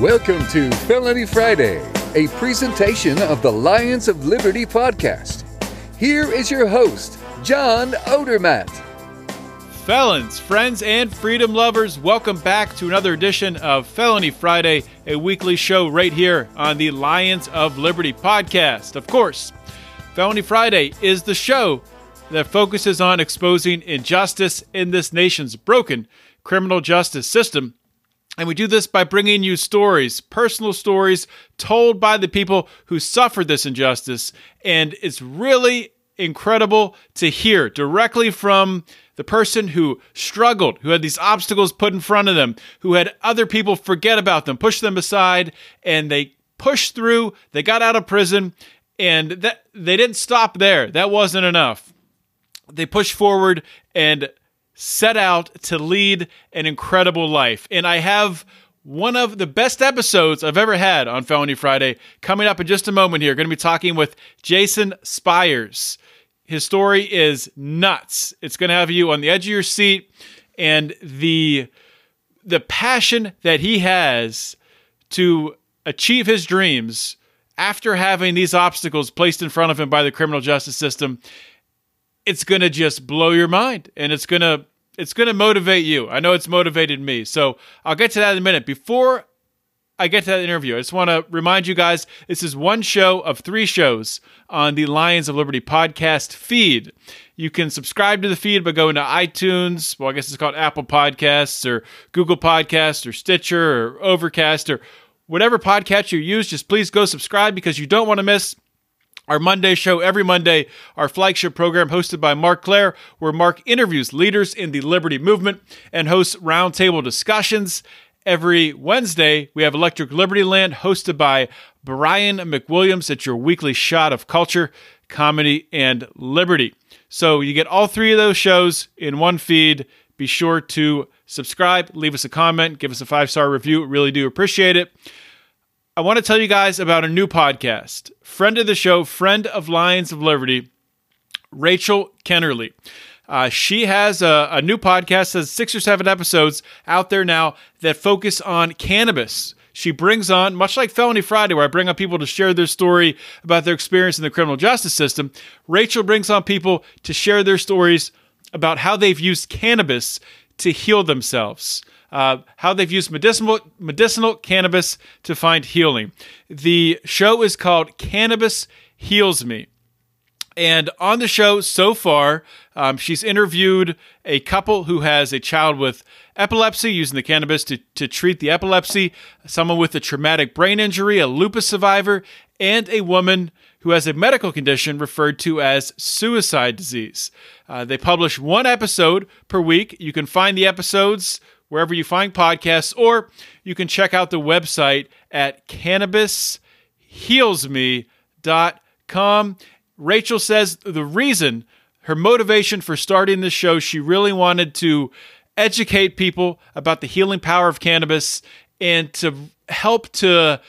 Welcome to Felony Friday, a presentation of the Lions of Liberty podcast. Here is your host, John Odermatt. Felons, friends, and freedom lovers, welcome back to another edition of Felony Friday, a weekly show right here on the Lions of Liberty podcast. Of course, Felony Friday is the show that focuses on exposing injustice in this nation's broken criminal justice system and we do this by bringing you stories, personal stories told by the people who suffered this injustice. And it's really incredible to hear directly from the person who struggled, who had these obstacles put in front of them, who had other people forget about them, push them aside, and they pushed through, they got out of prison, and that they didn't stop there. That wasn't enough. They pushed forward and set out to lead an incredible life. And I have one of the best episodes I've ever had on Felony Friday coming up in just a moment here. Going to be talking with Jason Spyres. His story is nuts. It's going to have you on the edge of your seat and the the passion that he has to achieve his dreams after having these obstacles placed in front of him by the criminal justice system it's going to just blow your mind and it's going to it's going to motivate you. I know it's motivated me. So, I'll get to that in a minute. Before I get to that interview, I just want to remind you guys this is one show of 3 shows on the Lions of Liberty podcast feed. You can subscribe to the feed by going to iTunes, well I guess it's called Apple Podcasts or Google Podcasts or Stitcher or Overcast or whatever podcast you use, just please go subscribe because you don't want to miss our Monday show every Monday, our flagship program hosted by Mark Clair, where Mark interviews leaders in the liberty movement and hosts roundtable discussions. Every Wednesday, we have Electric Liberty Land hosted by Brian McWilliams. It's your weekly shot of culture, comedy, and liberty. So you get all three of those shows in one feed. Be sure to subscribe, leave us a comment, give us a five star review. Really do appreciate it. I want to tell you guys about a new podcast. Friend of the show, friend of Lions of Liberty, Rachel Kennerly. Uh, she has a, a, new podcast, has six or seven episodes out there now that focus on cannabis. She brings on, much like Felony Friday, where I bring on people to share their story about their experience in the criminal justice system, Rachel brings on people to share their stories about how they've used cannabis to heal themselves uh, how they've used medicinal medicinal cannabis to find healing. The show is called Cannabis Heals Me. And on the show so far, um, she's interviewed a couple who has a child with epilepsy using the cannabis to, to treat the epilepsy, someone with a traumatic brain injury, a lupus survivor, and a woman who has a medical condition referred to as suicide disease. Uh, they publish one episode per week. You can find the episodes wherever you find podcasts, or you can check out the website at cannabishealsme.com. Rachel says the reason, her motivation for starting this show, she really wanted to educate people about the healing power of cannabis and to help to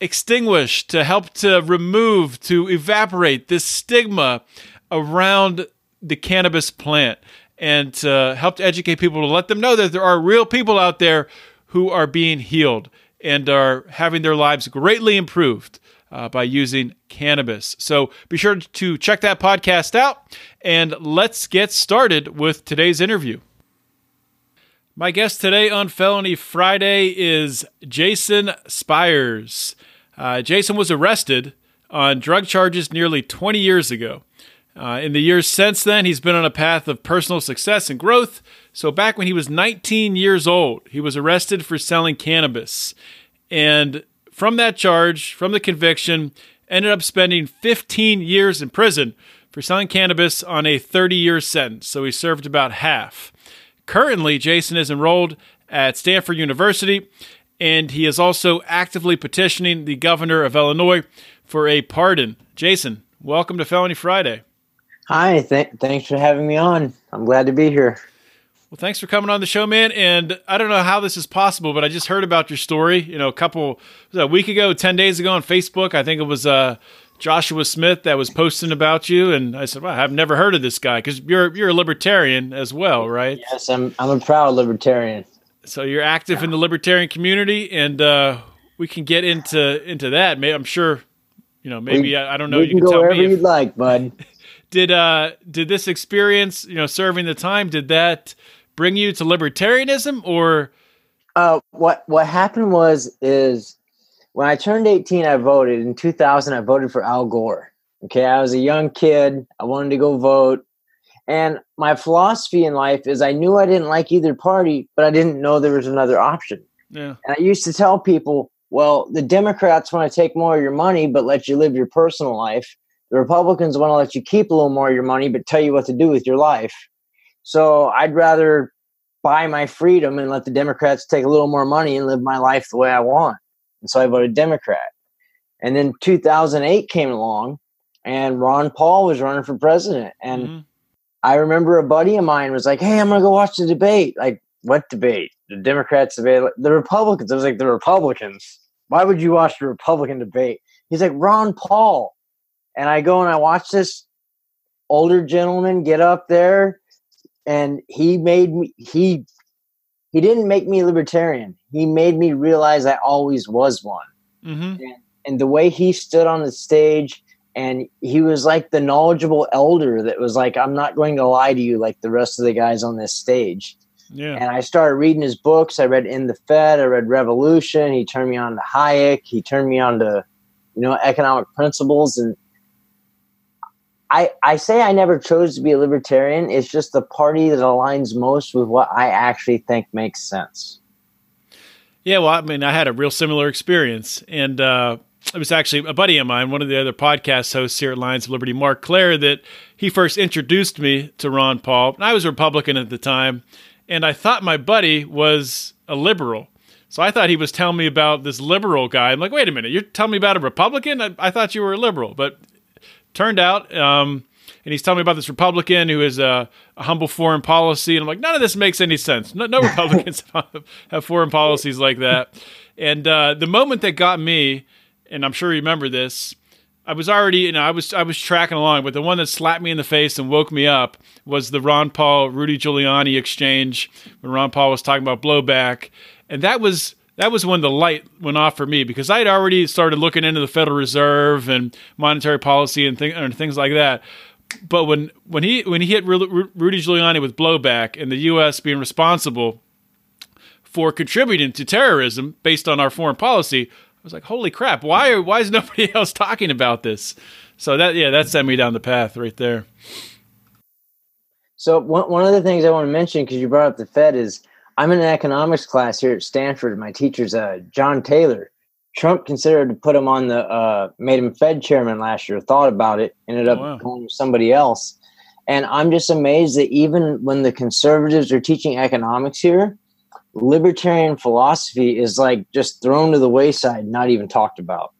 extinguish, to help to remove, to evaporate this stigma around the cannabis plant and to help to educate people to let them know that there are real people out there who are being healed and are having their lives greatly improved uh, by using cannabis. So be sure to check that podcast out and let's get started with today's interview. My guest today on Felony Friday is Jason Spyres. Uh, Jason was arrested on drug charges nearly 20 years ago. Uh, in the years since then, he's been on a path of personal success and growth. So, back when he was 19 years old, he was arrested for selling cannabis. And from that charge, from the conviction, ended up spending 15 years in prison for selling cannabis on a 30 year sentence. So, he served about half. Currently, Jason is enrolled at Stanford University and he is also actively petitioning the governor of Illinois for a pardon. Jason, welcome to Felony Friday. Hi, th- thanks for having me on. I'm glad to be here. Well, thanks for coming on the show, man. And I don't know how this is possible, but I just heard about your story. You know, a couple a week ago, ten days ago on Facebook. I think it was uh, Joshua Smith that was posting about you, and I said, "Well, I've never heard of this guy because you're you're a libertarian as well, right?" Yes, I'm. I'm a proud libertarian. So you're active in the libertarian community, and uh, we can get into into that. I'm sure, you know, maybe we, I, I, don't know. you can, can go wherever if, you'd like, bud. did uh did this experience, you know, serving the time, did that bring you to libertarianism, or? Uh, what what happened was is when I turned 18, I voted. In 2000, I voted for Al Gore. Okay, I was a young kid. I wanted to go vote. And my philosophy in life is I knew I didn't like either party, but I didn't know there was another option. Yeah. And I used to tell people, well, the Democrats want to take more of your money, but let you live your personal life. The Republicans want to let you keep a little more of your money, but tell you what to do with your life. So I'd rather buy my freedom and let the Democrats take a little more money and live my life the way I want. And so I voted Democrat. And then 2008 came along and Ron Paul was running for president. And mm-hmm. I remember a buddy of mine was like, Hey, I'm going to go watch the debate. Like, what debate? The Democrats debate? The Republicans. I was like, The Republicans. Why would you watch the Republican debate? He's like, Ron Paul. And I go and I watch this older gentleman get up there and he made me, he, he didn't make me libertarian. He made me realize I always was one. Mm-hmm. And, and the way he stood on the stage and he was like the knowledgeable elder that was like i'm not going to lie to you like the rest of the guys on this stage yeah. and i started reading his books i read end the fed i read revolution he turned me on to hayek he turned me on to you know economic principles and i i say i never chose to be a libertarian it's just the party that aligns most with what i actually think makes sense yeah well i mean i had a real similar experience and uh it was actually a buddy of mine, one of the other podcast hosts here at Lions of Liberty, Mark Clair, that he first introduced me to Ron Paul. And I was a Republican at the time, and I thought my buddy was a liberal. So I thought he was telling me about this liberal guy. I'm like, wait a minute, you're telling me about a Republican? I, I thought you were a liberal. But turned out, um, and he's telling me about this Republican who has a, a, humble foreign policy. And I'm like, none of this makes any sense. No, no Republicans have foreign policies like that. And uh, the moment that got me and I'm sure you remember this. I was already, you know, I was I was tracking along, but the one that slapped me in the face and woke me up was the Ron Paul Rudy Giuliani exchange when Ron Paul was talking about blowback, and that was that was when the light went off for me because I had already started looking into the Federal Reserve and monetary policy and, th- and things like that. But when when he when he hit Rudy Giuliani with blowback and the U.S. being responsible for contributing to terrorism based on our foreign policy, I was like, holy crap, why are, why is nobody else talking about this? So that yeah, that sent me down the path right there. So one one of the things I want to mention because you brought up the Fed is I'm in an economics class here at Stanford. My teacher's uh, John Taylor. Trump considered to put him on the uh, made him Fed chairman last year. Thought about it, ended up oh, wow. going with somebody else. And I'm just amazed that even when the conservatives are teaching economics here, libertarian philosophy is like just thrown to the wayside, not even talked about.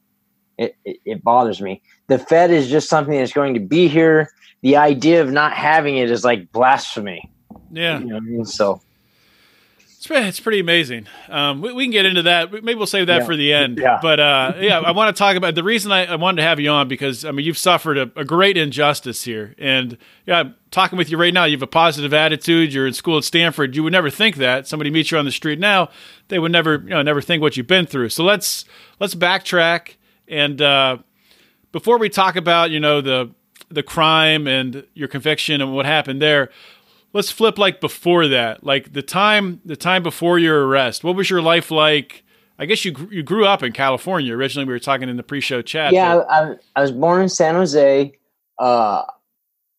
It, it, it, bothers me. The Fed is just something that's going to be here. The idea of not having it is like blasphemy. Yeah. You know I mean? So it's, it's pretty amazing. Um, we, we, can get into that. Maybe we'll save that yeah. for the end. Yeah. But uh, yeah, I want to talk about the reason I, I, wanted to have you on because I mean you've suffered a, a, great injustice here, and yeah, I'm talking with you right now. You have a positive attitude. You're in school at Stanford. You would never think that somebody meets you on the street now. They would never, you know, never think what you've been through. So let's let's backtrack and uh, before we talk about you know the the crime and your conviction and what happened there let's flip like before that, like the time the time before your arrest. What was your life like? I guess you you grew up in California originally. We were talking in the pre-show chat. Yeah, I, I, was born in San Jose. Uh,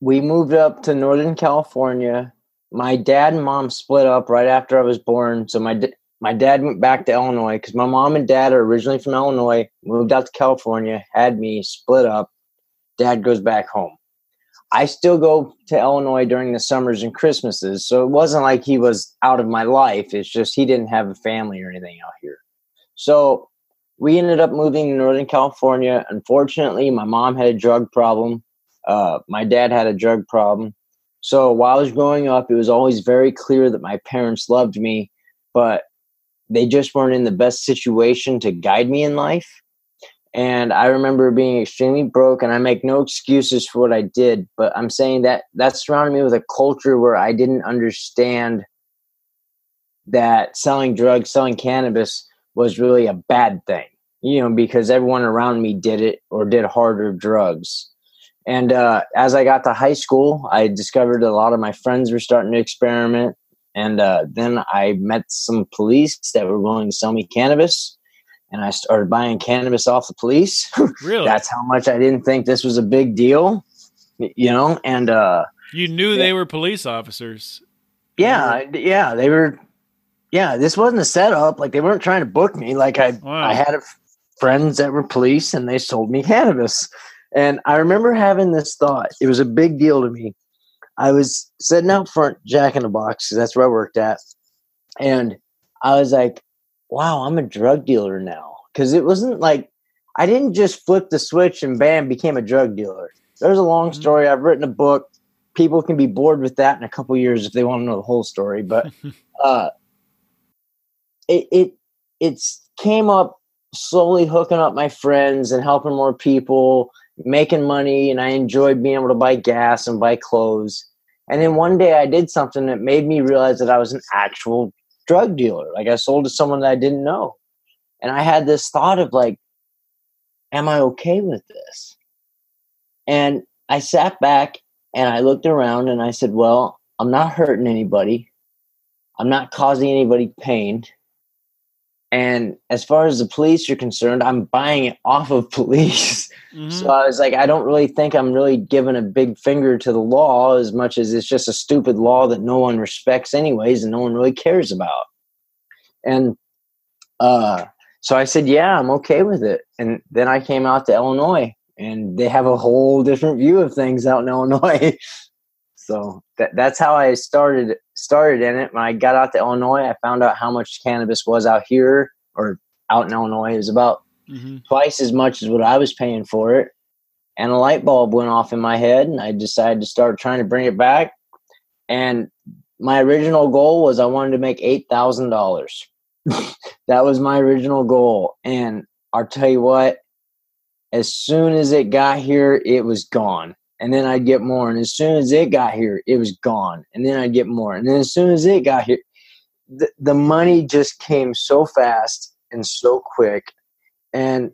we moved up to Northern California. My dad and mom split up right after I was born. So my my dad went back to Illinois because my mom and dad are originally from Illinois. Moved out to California, had me split up. Dad goes back home. I still go to Illinois during the summers and Christmases. So it wasn't like he was out of my life. It's just he didn't have a family or anything out here. So we ended up moving to Northern California. Unfortunately, my mom had a drug problem. Uh, my dad had a drug problem. So while I was growing up, it was always very clear that my parents loved me, but they just weren't in the best situation to guide me in life. And I remember being extremely broke, and I make no excuses for what I did, but I'm saying that that surrounded me with a culture where I didn't understand that selling drugs, selling cannabis was really a bad thing, you know, because everyone around me did it or did harder drugs. And uh, as I got to high school, I discovered a lot of my friends were starting to experiment. And uh, then I met some police that were willing to sell me cannabis. And I started buying cannabis off the police. Really? That's how much I didn't think this was a big deal, you know? And uh, you knew they were police officers. yeah, yeah, they were. Yeah, this wasn't a setup. Like they weren't trying to book me. Like I, Wow. I had a, friends that were police, and they sold me cannabis. And I remember having this thought. It was a big deal to me. I was sitting out front, Jack in the Box, that's where I worked at, and I was like, "Wow, I'm a drug dealer now." Because it wasn't like I didn't just flip the switch and bam became a drug dealer. There's a long Mhm. story. I've written a book. People can be bored with that in a couple years if they want to know the whole story. But uh, it it it's came up slowly hooking up my friends and helping more people, making money, and I enjoyed being able to buy gas and buy clothes. And then one day I did something that made me realize that I was an actual drug dealer. Like I sold to someone that I didn't know. And I had this thought of like, am I okay with this? And I sat back and I looked around and I said, well, I'm not hurting anybody. I'm not causing anybody pain. And as far as the police are concerned, I'm buying it off of police. Mhm. So I was like, I don't really think I'm really giving a big finger to the law as much as it's just a stupid law that no one respects, anyways, and no one really cares about. And uh, so I said, Yeah, I'm okay with it. And then I came out to Illinois, and they have a whole different view of things out in Illinois. so that, that's how I started started in it. When I got out to Illinois, I found out how much cannabis was out here or out in Illinois. It was about Mhm. twice as much as what I was paying for it. And a light bulb went off in my head, and I decided to start trying to bring it back. And my original goal was I wanted to make eight thousand dollars. that was my original goal. And I'll tell you what, as soon as it got here, it was gone. And then I'd get more. And as soon as it got here, it was gone. And then I'd get more. And then as soon as it got here, the, the money just came so fast and so quick. And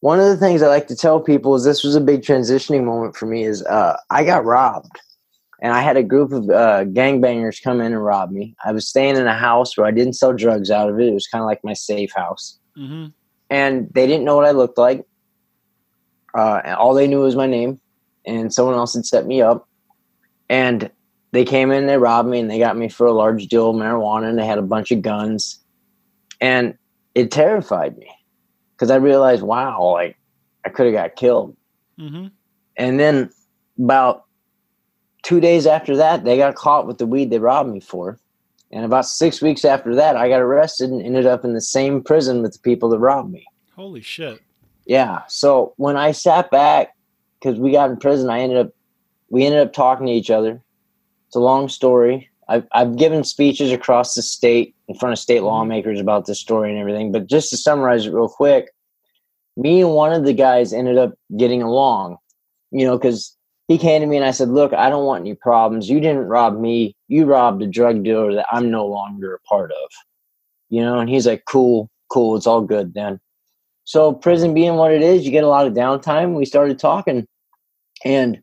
one of the things I like to tell people is this was a big transitioning moment for me is uh, I got robbed. And I had a group of uh, gangbangers come in and rob me. I was staying in a house where I didn't sell drugs out of it. It was kind of like my safe house. Mhm. And they didn't know what I looked like. Uh, and all they knew was my name. And someone else had set me up. And they came in, they robbed me, and they got me for a large deal of marijuana. And they had a bunch of guns. And it terrified me because I realized, wow, like I could have got killed. Mhm. And then about two days after that, they got caught with the weed they robbed me for. And about six weeks after that, I got arrested and ended up in the same prison with the people that robbed me. Holy shit. Yeah. So when I sat back, because we got in prison, I ended up, we ended up talking to each other. It's a long story. I've, I've given speeches across the state in front of state mm-hmm. lawmakers about this story and everything. But just to summarize it real quick, me and one of the guys ended up getting along, you know, because he came to me and I said, Look, I don't want any problems. You didn't rob me. You robbed a drug dealer that I'm no longer a part of, you know? And he's like, Cool, cool. It's all good then. So, prison being what it is, you get a lot of downtime. We started talking. And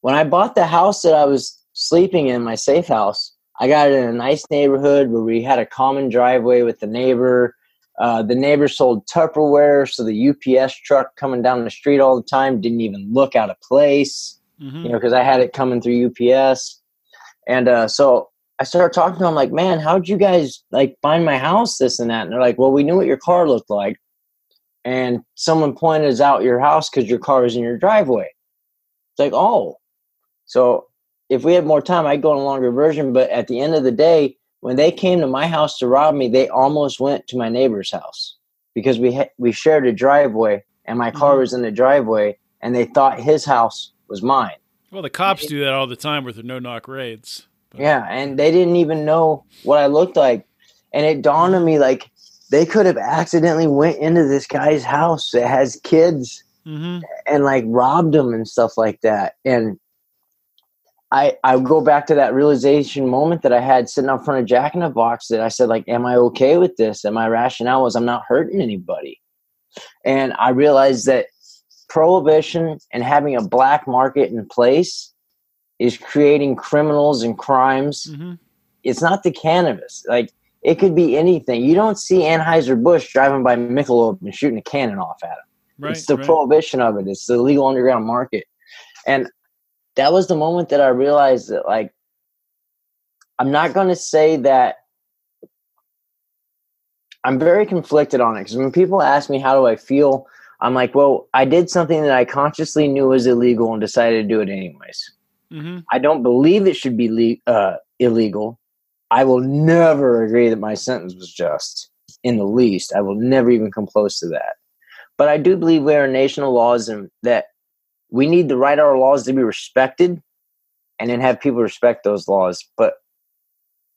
when I bought the house that I was sleeping in, my safe house, I got it in a nice neighborhood where we had a common driveway with the neighbor. Uh, the neighbor sold Tupperware, so the UPS truck coming down the street all the time didn't even look out of place, Mhm. you know, because I had it coming through UPS. And uh, so I started talking to them like, man, how'd you guys like find my house, this and that? And they're like, well, we knew what your car looked like. And someone pointed us out your house because your car was in your driveway. It's like, oh. So if we had more time, I'd go on a longer version. But at the end of the day, when they came to my house to rob me, they almost went to my neighbor's house. because we ha- we shared a driveway and my car Mhm. was in the driveway and they thought his house was mine. Well, the cops do that all the time with their no knock raids. But- Yeah, and they didn't even know what I looked like. And it dawned on me like they could have accidentally went into this guy's house that has kids Mhm. and like robbed him and stuff like that. And I I go back to that realization moment that I had sitting up front of Jack in the Box that I said like, am I okay with this? And my rationale was I'm not hurting anybody. And I realized that prohibition and having a black market in place is creating criminals and crimes. Mhm. It's not the cannabis. Like it could be anything. You don't see Anheuser Busch driving by Michelob and shooting a cannon off at him Right. it's the right. prohibition of it. It's the legal underground market. And that was the moment that I realized that like I'm not going to say that I'm very conflicted on it because when people ask me how do I feel, I'm like, well, I did something that I consciously knew was illegal and decided to do it anyways. Mm-hmm. I don't believe it should be le- uh, illegal. I will never agree that my sentence was just in the least. I will never even come close to that. But I do believe we are a nation of laws and that we need to write our laws to be respected and then have people respect those laws. But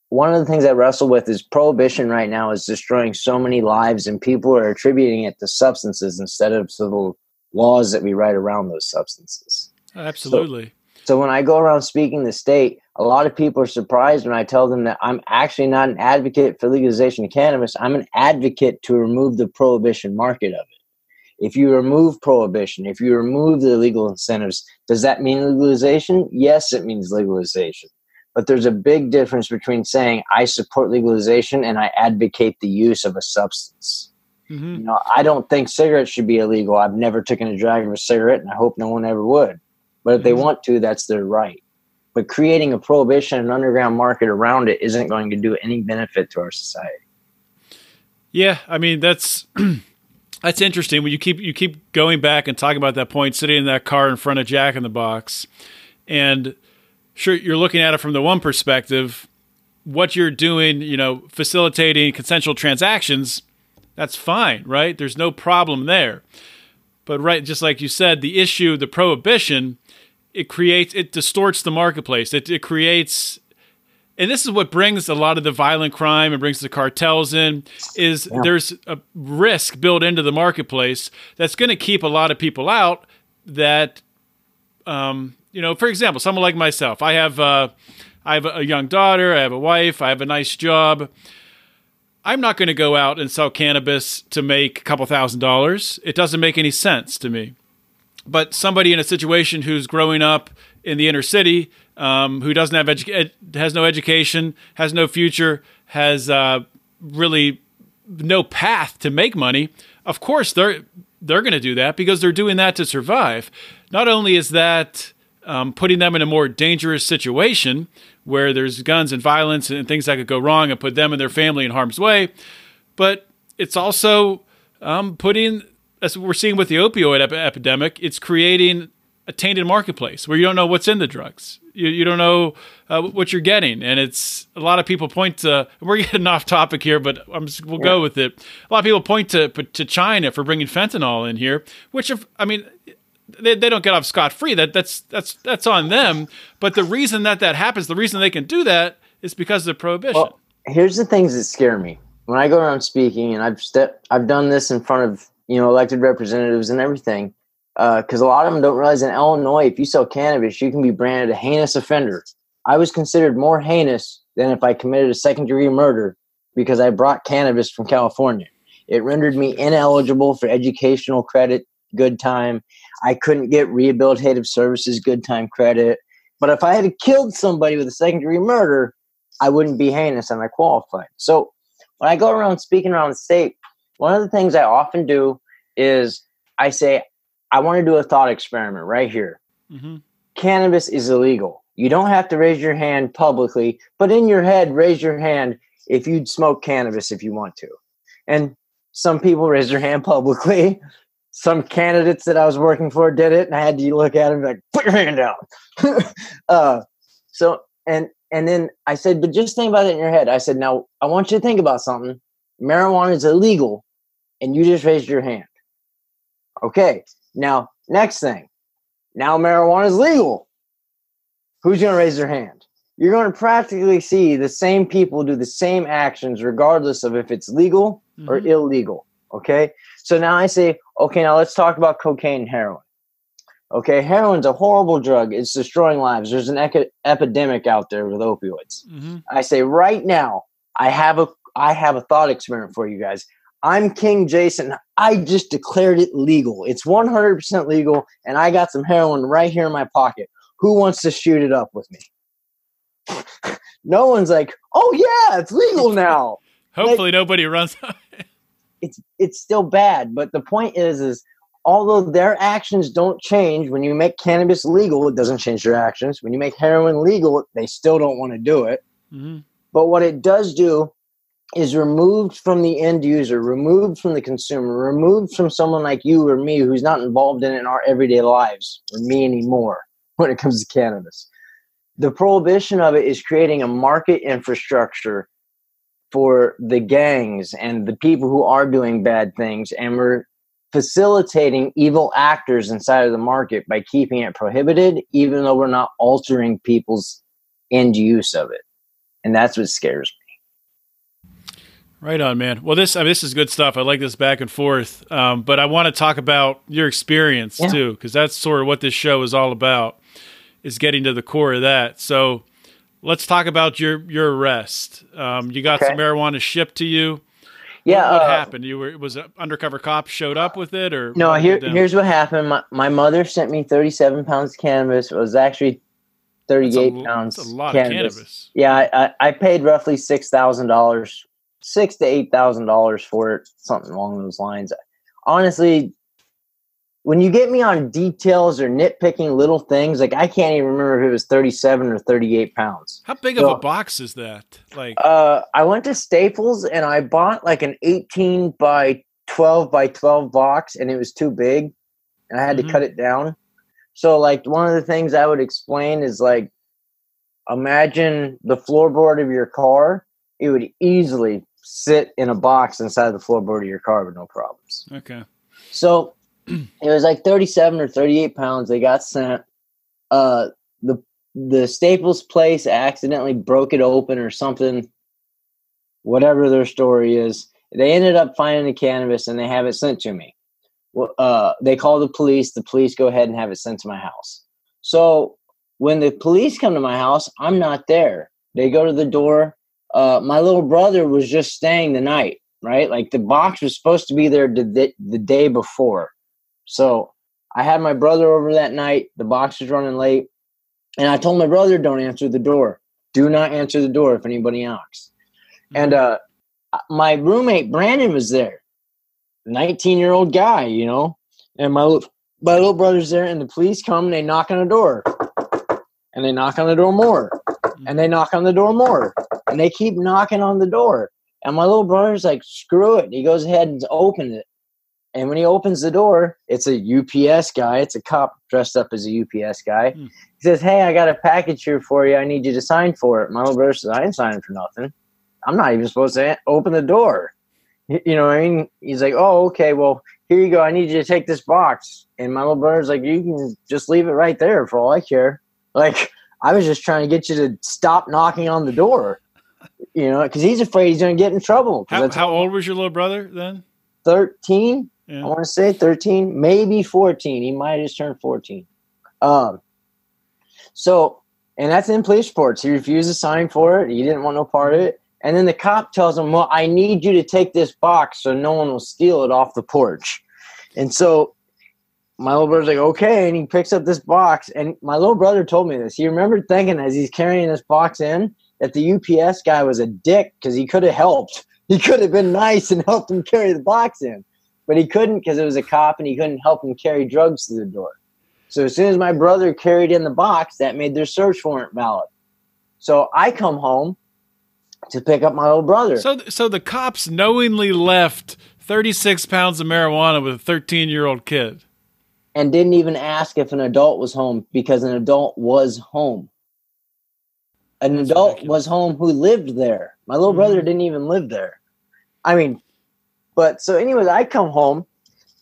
one of the things I wrestle with is prohibition right now is destroying so many lives and people are attributing it to substances instead of to the laws that we write around those substances. Absolutely. So when I go around speaking the state, a lot of people are surprised when I tell them that I'm actually not an advocate for legalization of cannabis. I'm an advocate to remove the prohibition market of it. If you remove prohibition, if you remove the legal incentives, does that mean legalization? Yes, it means legalization. But there's a big difference between saying I support legalization and I advocate the use of a substance. Mhm. You know, I don't think cigarettes should be illegal. I've never taken a drag of a cigarette, and I hope no one ever would. But if they Mhm. want to, that's their right. But creating a prohibition and underground market around it isn't going to do any benefit to our society. Yeah, I mean that's that's interesting when you keep you keep going back and talking about that point, sitting in that car in front of Jack in the Box, and sure you're looking at it from the one perspective. What you're doing, you know, facilitating consensual transactions, that's fine, right? There's no problem there. But right, just like you said, the issue, the prohibition, it creates, it distorts the marketplace. It, it creates and this is what brings a lot of the violent crime and brings the cartels in is Yeah. there's a risk built into the marketplace that's going to keep a lot of people out that um, you know for example someone like myself i have uh, i have a young daughter i have a wife i have a nice job. I'm not going to go out and sell cannabis to make a couple thousand dollars. It doesn't make any sense to me. But somebody in a situation who's growing up in the inner city, um, who doesn't have edu- ed- has no education, has no future, has uh, really no path to make money. Of course, they're they're going to do that because they're doing that to survive. Not only is that um, putting them in a more dangerous situation where there's guns and violence and things that could go wrong and put them and their family in harm's way, but it's also um, putting, as we're seeing with the opioid ep- epidemic, it's creating a tainted marketplace where you don't know what's in the drugs. You, you don't know uh, what you're getting, and it's a lot of people point to. We're getting off topic here, but I'm just, we'll go with it. A lot of people point to to China for bringing fentanyl in here, which if I mean. They, they don't get off scot free. That that's that's that's on them. But the reason that that happens, the reason they can do that, is because of the prohibition. Well, here's the things that scare me when I go around speaking, and I've step, I've done this in front of you know elected representatives and everything, Uh, because a lot of them don't realize in Illinois, if you sell cannabis, you can be branded a heinous offender. I was considered more heinous than if I committed a second degree murder because I brought cannabis from California. It rendered me ineligible for educational credit, good time. I couldn't get rehabilitative services, good time credit. But if I had killed somebody with a second degree murder, I wouldn't be heinous and I qualified. So when I go around speaking around the state, one of the things I often do is I say, I want to do a thought experiment right here. Mhm. Cannabis is illegal. You don't have to raise your hand publicly, but in your head, raise your hand if you'd smoke cannabis if you want to. And some people raise their hand publicly. Some candidates that I was working for did it, and I had to look at them like, put your hand down. uh, so, and and then I said, but just think about it in your head. I said, now I want you to think about something. Marijuana is illegal, and you just raised your hand. Okay, now next thing. Now marijuana is legal. Who's going to raise their hand? You're going to practically see the same people do the same actions, regardless of if it's legal mm-hmm. or illegal. Okay, so now I say, okay, now let's talk about cocaine and heroin. Okay, heroin's a horrible drug. It's destroying lives. There's an ec- epidemic out there with opioids. Mm-hmm. I say right now, I have a I have a thought experiment for you guys. I'm King Jason. I just declared it legal. It's 100% legal, and I got some heroin right here in my pocket. Who wants to shoot it up with me? no one's like, "Oh yeah, it's legal now." Hopefully, like, nobody runs. it's it's still bad, but the point is, is although their actions don't change when you make cannabis legal, it doesn't change their actions. When you make heroin legal, they still don't want to do it. Mm-hmm. But what it does do is removed from the end user, removed from the consumer, removed from someone like you or me who's not involved in it in our everyday lives, or me anymore when it comes to cannabis. The prohibition of it is creating a market infrastructure for the gangs and the people who are doing bad things, and we're facilitating evil actors inside of the market by keeping it prohibited, even though we're not altering people's end use of it. And that's what scares me. Right on, man. Well, this I mean, this is good stuff. I like this back and forth, um, but I want to talk about your experience yeah. too, because that's sort of what this show is all about, is getting to the core of that. So, let's talk about your your arrest. Um, you got okay. some marijuana shipped to you. Yeah. What, what uh, happened? You were was an undercover cop showed up with it, or no? Here, here's what happened. My, my mother sent me 37 pounds of cannabis. It was actually 38 a, pounds. That's a lot cannabis. of cannabis. Yeah, I, I, I paid roughly six thousand dollars six to eight thousand dollars for it, something along those lines. Honestly, when you get me on details or nitpicking little things, like I can't even remember if it was thirty-seven or thirty-eight pounds. How big so, of a box is that? Like, uh, I went to Staples and I bought like an eighteen by twelve by twelve box, and it was too big, and I had mm-hmm. to cut it down. So, like, one of the things I would explain is like, imagine the floorboard of your car. It would easily sit in a box inside the floorboard of your car with no problems. Okay. So it was like 37 or 38 pounds. They got sent. Uh, the the Staples place accidentally broke it open or something. Whatever their story is, they ended up finding the cannabis and they have it sent to me. Well, uh, they call the police. The police go ahead and have it sent to my house. So when the police come to my house, I'm not there. They go to the door uh, my little brother was just staying the night, right? Like the box was supposed to be there the, the day before. So I had my brother over that night. The box was running late. And I told my brother, don't answer the door. Do not answer the door if anybody knocks. Mm-hmm. And uh, my roommate, Brandon, was there. 19 year old guy, you know? And my, my little brother's there, and the police come and they knock on the door. And they knock on the door more. And they knock on the door more and they keep knocking on the door. And my little brother's like, screw it. He goes ahead and opens it. And when he opens the door, it's a UPS guy. It's a cop dressed up as a UPS guy. Mm. He says, Hey, I got a package here for you. I need you to sign for it. My little brother says, I ain't signing for nothing. I'm not even supposed to open the door. You know what I mean? He's like, Oh, okay. Well, here you go. I need you to take this box. And my little brother's like, You can just leave it right there for all I care. Like, I was just trying to get you to stop knocking on the door you know, because he's afraid he's going to get in trouble. How, how old was your little brother then? 13. Yeah. I want to say 13, maybe 14. He might have just turned 14. Um, so, and that's in police reports. He refused to sign for it. He didn't want no part of it. And then the cop tells him, Well, I need you to take this box so no one will steal it off the porch. And so my little brother's like, Okay. And he picks up this box. And my little brother told me this. He remembered thinking as he's carrying this box in, that the UPS guy was a dick because he could have helped. He could have been nice and helped him carry the box in, but he couldn't because it was a cop and he couldn't help him carry drugs to the door. So as soon as my brother carried in the box, that made their search warrant valid. So I come home to pick up my old brother. So, so the cops knowingly left 36 pounds of marijuana with a 13 year old kid, and didn't even ask if an adult was home because an adult was home an That's adult ridiculous. was home who lived there. My little mm-hmm. brother didn't even live there. I mean, But so, anyways, I come home,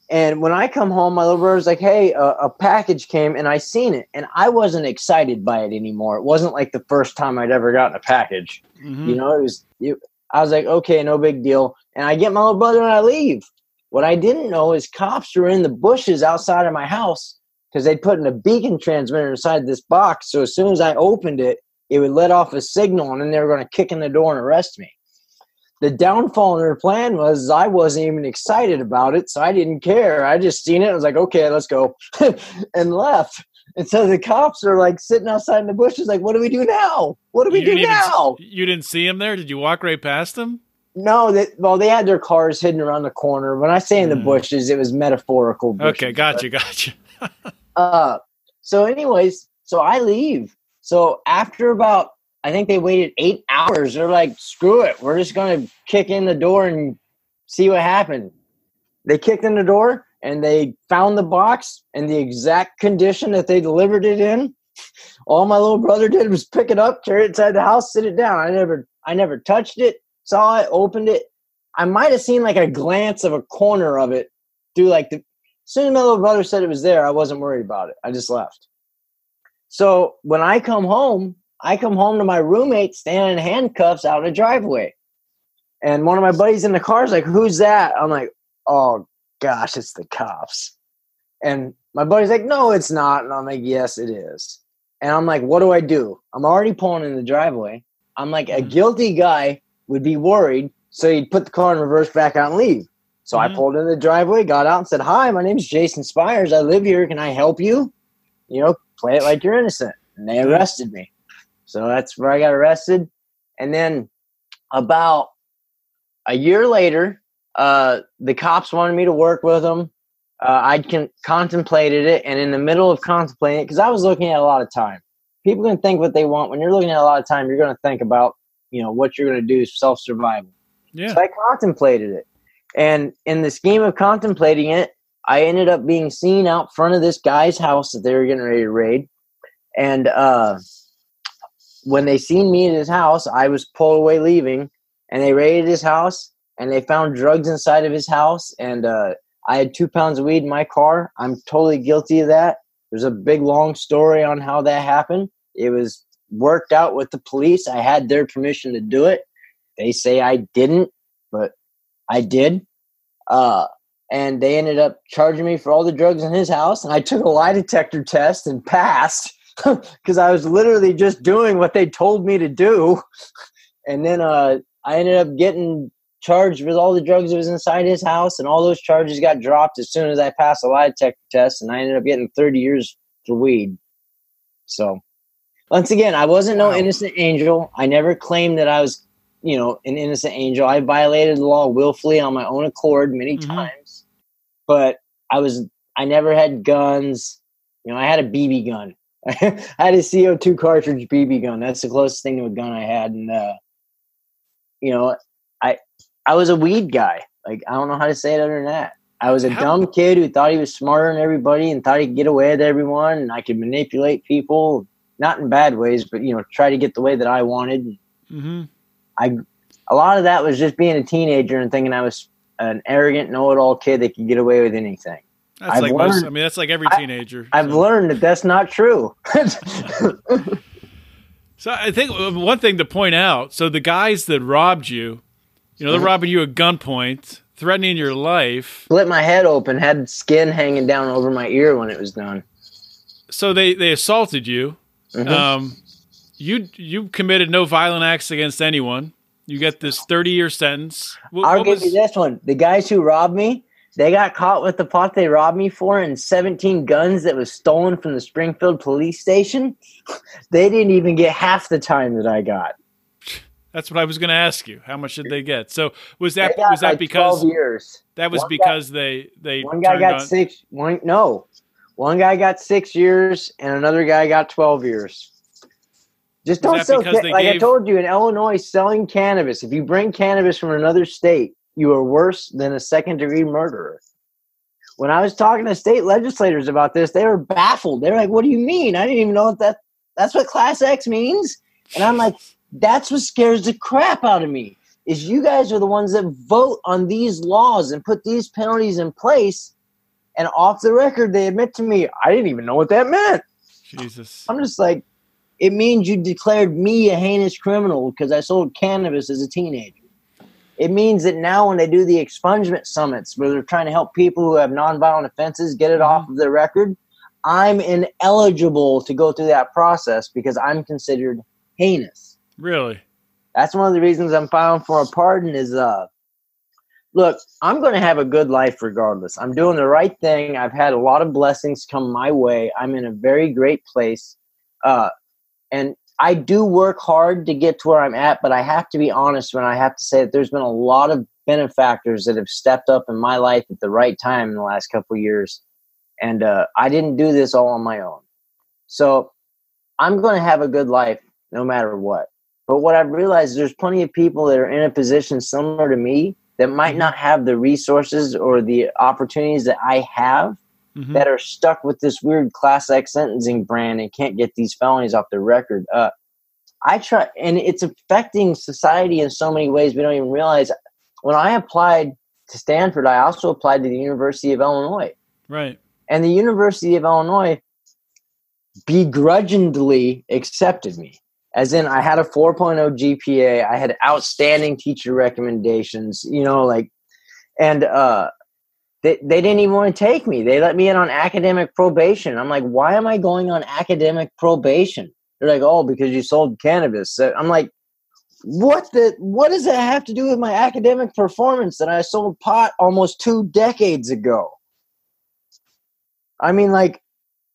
and when I come home, my little brother's like, "Hey, a, a package came, and I seen it, and I wasn't excited by it anymore. It wasn't like the first time I'd ever gotten a package. Mhm. You know, it was. It, I was like, okay, no big deal. And I get my little brother and I leave. What I didn't know is cops were in the bushes outside of my house because they'd put in a beacon transmitter inside this box. So as soon as I opened it, it would let off a signal, and then they were going to kick in the door and arrest me. The downfall in their plan was I wasn't even excited about it, so I didn't care. I just seen it. I was like, okay, let's go, and left. And so the cops are like sitting outside in the bushes, like, what do we do now? What do we You do didn't even- now? you didn't see him there? Did you walk right past him? No, that well, they had their cars hidden around the corner. When I say in the Mm. bushes, it was metaphorical. Bushes, Okay, gotcha, gotcha. Uh, so, anyways, so I leave. So after about, I think they waited eight hours. They're like, "Screw it, we're just gonna kick in the door and see what happened." They kicked in the door and they found the box in the exact condition that they delivered it in. All my little brother did was pick it up, carry it inside the house, sit it down. I never, I never touched it. Saw it, opened it. I might have seen like a glance of a corner of it through like the. As soon as my little brother said it was there, I wasn't worried about it. I just left. So when I come home, I come home to my roommate standing in handcuffs out in the driveway. And one of my buddies in the car is like, Who's that? I'm like, Oh gosh, it's the cops. And my buddy's like, No, it's not. And I'm like, Yes, it is. And I'm like, What do I do? I'm already pulling in the driveway. I'm like, A Mhm. guilty guy would be worried. So he'd put the car in reverse back out and leave. So I Mhm. pulled in the driveway, got out and said, Hi, my name's Jason Spyres. I live here. Can I help you? You know, play it like you're innocent. And they arrested me. So that's where I got arrested. And then about a year later, uh, the cops wanted me to work with them. Uh, I'd con- contemplated it, and in the middle of contemplating it, because I was looking at a lot of time. People can think what they want. When you're looking at a lot of time, you're going to think about, you know, what you're going to do, self survival. Yeah. So I contemplated it. And in the scheme of contemplating it, I ended up being seen out front of this guy's house that they were getting ready to raid. And uh, when they seen me at his house, I was pulled away leaving, and they raided his house, and they found drugs inside of his house, and uh, I had two pounds of weed in my car. I'm totally guilty of that. There's a big long story on how that happened. It was worked out with the police. I had their permission to do it. They say I didn't, but I did. Uh, and they ended up charging me for all the drugs in his house. And I took a lie detector test and passed because I was literally just doing what they told me to do. And then uh, I ended up getting charged with all the drugs that was inside his house, and all those charges got dropped as soon as I passed the lie detector test. And I ended up getting 30 years for weed. So, once again, I wasn't no Wow. innocent angel. I never claimed that I was, you know, an innocent angel. I violated the law willfully on my own accord many Mhm. times, but I was, I never had guns. You know, I had a BB gun. I had a CO2 cartridge BB gun. That's the closest thing to a gun I had. And, uh, you know, I, I was a weed guy. Like, I don't know how to say it other than that. I was a How- dumb kid who thought he was smarter than everybody and thought he could get away with everyone and I could manipulate people, not in bad ways, but you know, try to get the way that I wanted. Mm-hmm. A lot of that was just being a teenager and thinking I was an arrogant, know-it-all kid that can get away with anything. That's I've like most. learned- I mean, that's like every teenager. I've so. learned that that's not true. So I think one thing to point out. So the guys that robbed you, you know, they're Mhm. robbing you at gunpoint, threatening your life. Split my head open, had skin hanging down over my ear when it was done. So they they assaulted you. Mhm. Um, you you committed no violent acts against anyone. You get this thirty year sentence. What, I'll what give was- you this one. The guys who robbed me, they got caught with the pot they robbed me for and 17 guns that was stolen from the Springfield police station. They didn't even get half the time that I got. That's what I was going to ask you. How much did they get? So was that was that like because 12 years? that was one guy- because they they One guy got on- six. One no, one guy got six years, and another guy got 12 years. Just don't sell. ca- like I told you, in Illinois, selling cannabis. If you bring cannabis from another state, you are worse than a second degree murderer. When I was talking to state legislators about this, they were baffled. They were like, "What do you mean? I didn't even know that. That's what Class X means." And I'm like, "That's what scares the crap out of me." is you guys are the ones that vote on these laws and put these penalties in place. And off the record, they admit to me, I didn't even know what that meant. Jesus. I'm just like, it means you declared me a heinous criminal because I sold cannabis as a teenager. It means that now when they do the expungement summits where they're trying to help people who have nonviolent offenses get it off of their record, I'm ineligible to go through that process because I'm considered heinous. Really? That's one of the reasons I'm filing for a pardon is uh look, I'm going to have a good life regardless. I'm doing the right thing. I've had a lot of blessings come my way. I'm in a very great place. Uh and I do work hard to get to where I'm at, but I have to be honest when I have to say that there's been a lot of benefactors that have stepped up in my life at the right time in the last couple years. And uh, I didn't do this all on my own. So I'm going to have a good life no matter what. But what I've realized is there's plenty of people that are in a position similar to me that might not have the resources or the opportunities that I have Mhm. that are stuck with this weird class X sentencing brand and can't get these felonies off their record. Uh, I try, and it's affecting society in so many ways we don't even realize. When I applied to Stanford, I also applied to the University of Illinois, Right. and the University of Illinois begrudgingly accepted me. As in, I had a 4.0 GPA, I had outstanding teacher recommendations, you know, like, and uh, they, they didn't even want to take me. They let me in on academic probation. I'm like, why am I going on academic probation? They're like, oh, because you sold cannabis. So I'm like, what the what does that have to do with my academic performance that I sold pot almost two decades ago? I mean, like,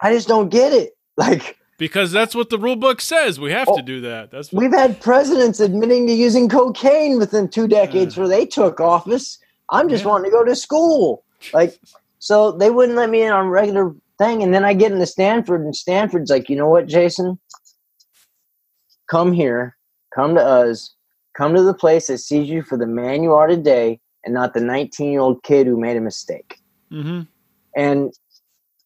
I just don't get it. Like, Because that's what the rule book says. We have Oh, to do that. That's what, we've had presidents admitting to using cocaine within two decades Yeah. where they took office. I'm just Yeah. wanting to go to school. Like, so they wouldn't let me in on regular thing. And then I get into Stanford, and Stanford's like, you know what, Jason? Come here, come to us, come to the place that sees you for the man you are today and not the 19 year old kid who made a mistake. Mm-hmm. And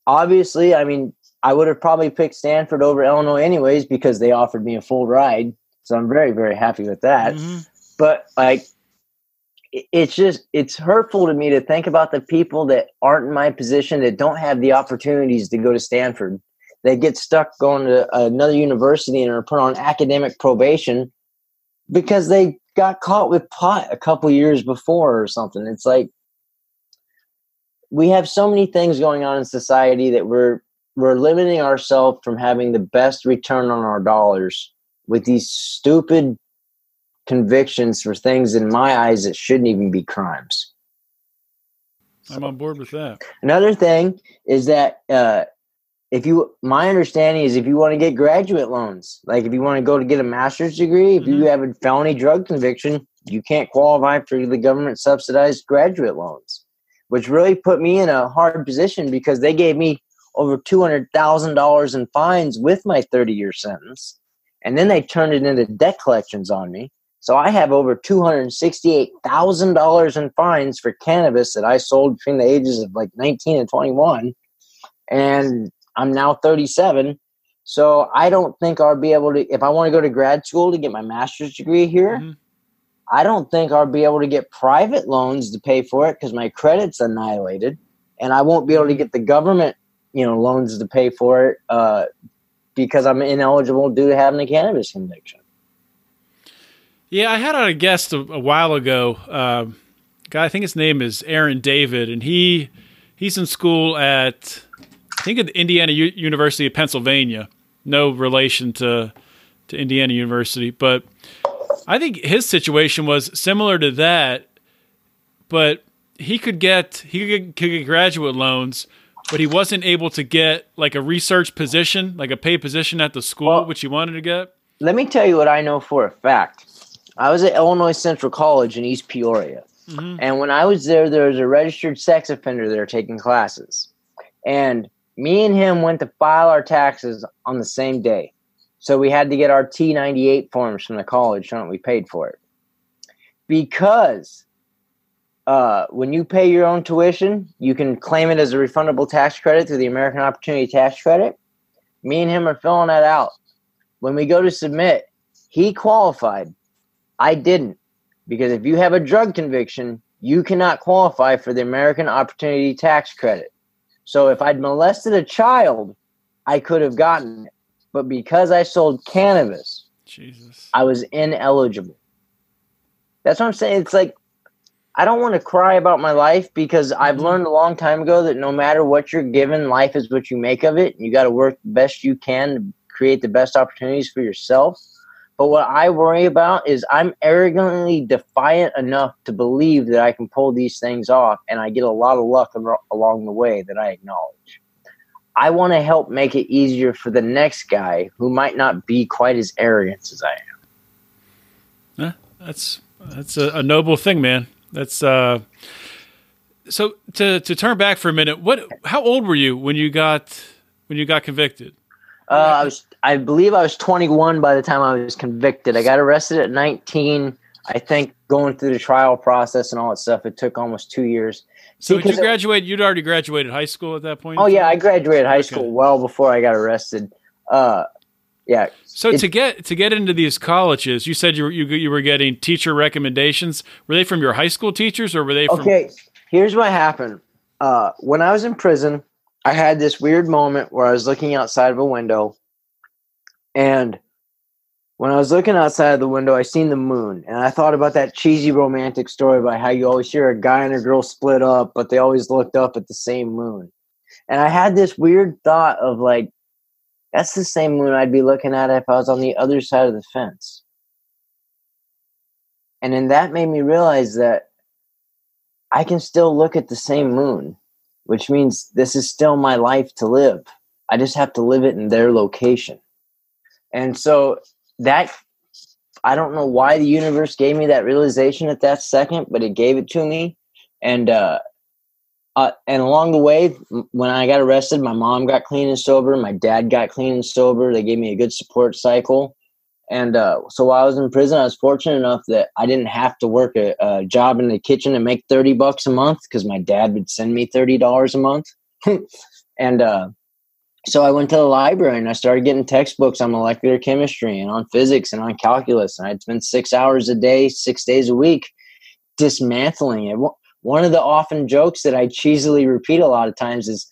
obviously, I mean, I would have probably picked Stanford over Illinois anyways because they offered me a full ride. So I'm very, very happy with that. Mhm. But like, it's just, it's hurtful to me to think about the people that aren't in my position that don't have the opportunities to go to Stanford. They get stuck going to another university and are put on academic probation because they got caught with pot a couple years before or something. It's like, we have so many things going on in society that we're we're limiting ourselves from having the best return on our dollars with these stupid convictions for things in my eyes that shouldn't even be crimes. I'm on board with that. Another thing is that uh, if you, my understanding is if you want to get graduate loans, like if you want to go to get a master's degree, if you Mhm. have a felony drug conviction, you can't qualify for the government subsidized graduate loans, which really put me in a hard position because they gave me over $200,000 in fines with my 30 year sentence. And then they turned it into debt collections on me. So I have over $268,000 in fines for cannabis that I sold between the ages of like 19 and 21. And I'm now 37. So I don't think I'll be able to, if I want to go to grad school to get my master's degree here, Mhm. I don't think I'll be able to get private loans to pay for it because my credit's annihilated. And I won't be able to get the government, you know, loans to pay for it uh, because I'm ineligible due to having a cannabis conviction. Yeah, I had on a guest a, a while ago. Uh, guy, I think his name is Aaron David, and he he's in school at I think at Indiana U- University of Pennsylvania. No relation to to Indiana University, but I think his situation was similar to that. But he could get he could get, could get graduate loans, but he wasn't able to get like a research position, like a paid position at the school, Well- which he wanted to get. Let me tell you what I know for a fact. I was at Illinois Central College in East Peoria. Mhm. And when I was there, there was a registered sex offender there taking classes. And me and him went to file our taxes on the same day. So we had to get our T 98 forms from the college showing we paid for it. Because uh, when you pay your own tuition, you can claim it as a refundable tax credit through the American Opportunity Tax Credit. Me and him are filling that out. When we go to submit, he qualified. I didn't because if you have a drug conviction, you cannot qualify for the American Opportunity Tax Credit. So if I'd molested a child, I could have gotten it. But because I sold cannabis, Jesus. I was ineligible. That's what I'm saying. It's like I don't want to cry about my life because I've Mhm. learned a long time ago that no matter what you're given, life is what you make of it. You got to work the best you can to create the best opportunities for yourself. But what I worry about is I'm arrogantly defiant enough to believe that I can pull these things off, and I get a lot of luck along the way that I acknowledge. I want to help make it easier for the next guy who might not be quite as arrogant as I am. That's that's a, a noble thing, man. That's uh. So to to turn back for a minute, what? How old were you when you got when you got convicted? Uh, I was, I believe, I was 21 by the time I was convicted. I got arrested at 19. I think going through the trial process and all that stuff, it took almost two years. So See, you graduate? You'd already graduated high school at that point. Oh yeah, I graduated high Okay. school well before I got arrested. Uh, yeah, So to get to get into these colleges, you said you were you, you were getting teacher recommendations. Were they from your high school teachers or were they from? Okay, here's what happened. Uh, when I was in prison, I had this weird moment where I was looking outside of a window, and when I was looking outside of the window, I seen the moon, and I thought about that cheesy romantic story about how you always hear a guy and a girl split up, but they always looked up at the same moon. And I had this weird thought of like, that's the same moon I'd be looking at if I was on the other side of the fence. And then that made me realize that I can still look at the same moon, which means this is still my life to live. I just have to live it in their location. And so that I don't know why the universe gave me that realization at that second, but it gave it to me. And uh, uh, and along the way, when I got arrested, my mom got clean and sober. My dad got clean and sober. They gave me a good support cycle. And uh, so while I was in prison, I was fortunate enough that I didn't have to work a, a job in the kitchen and make 30 bucks a month because my dad would send me $30 a month. and uh, so I went to the library and I started getting textbooks on molecular chemistry and on physics and on calculus. And I'd spend six hours a day, six days a week dismantling it. One- of the often jokes that I cheesily repeat a lot of times is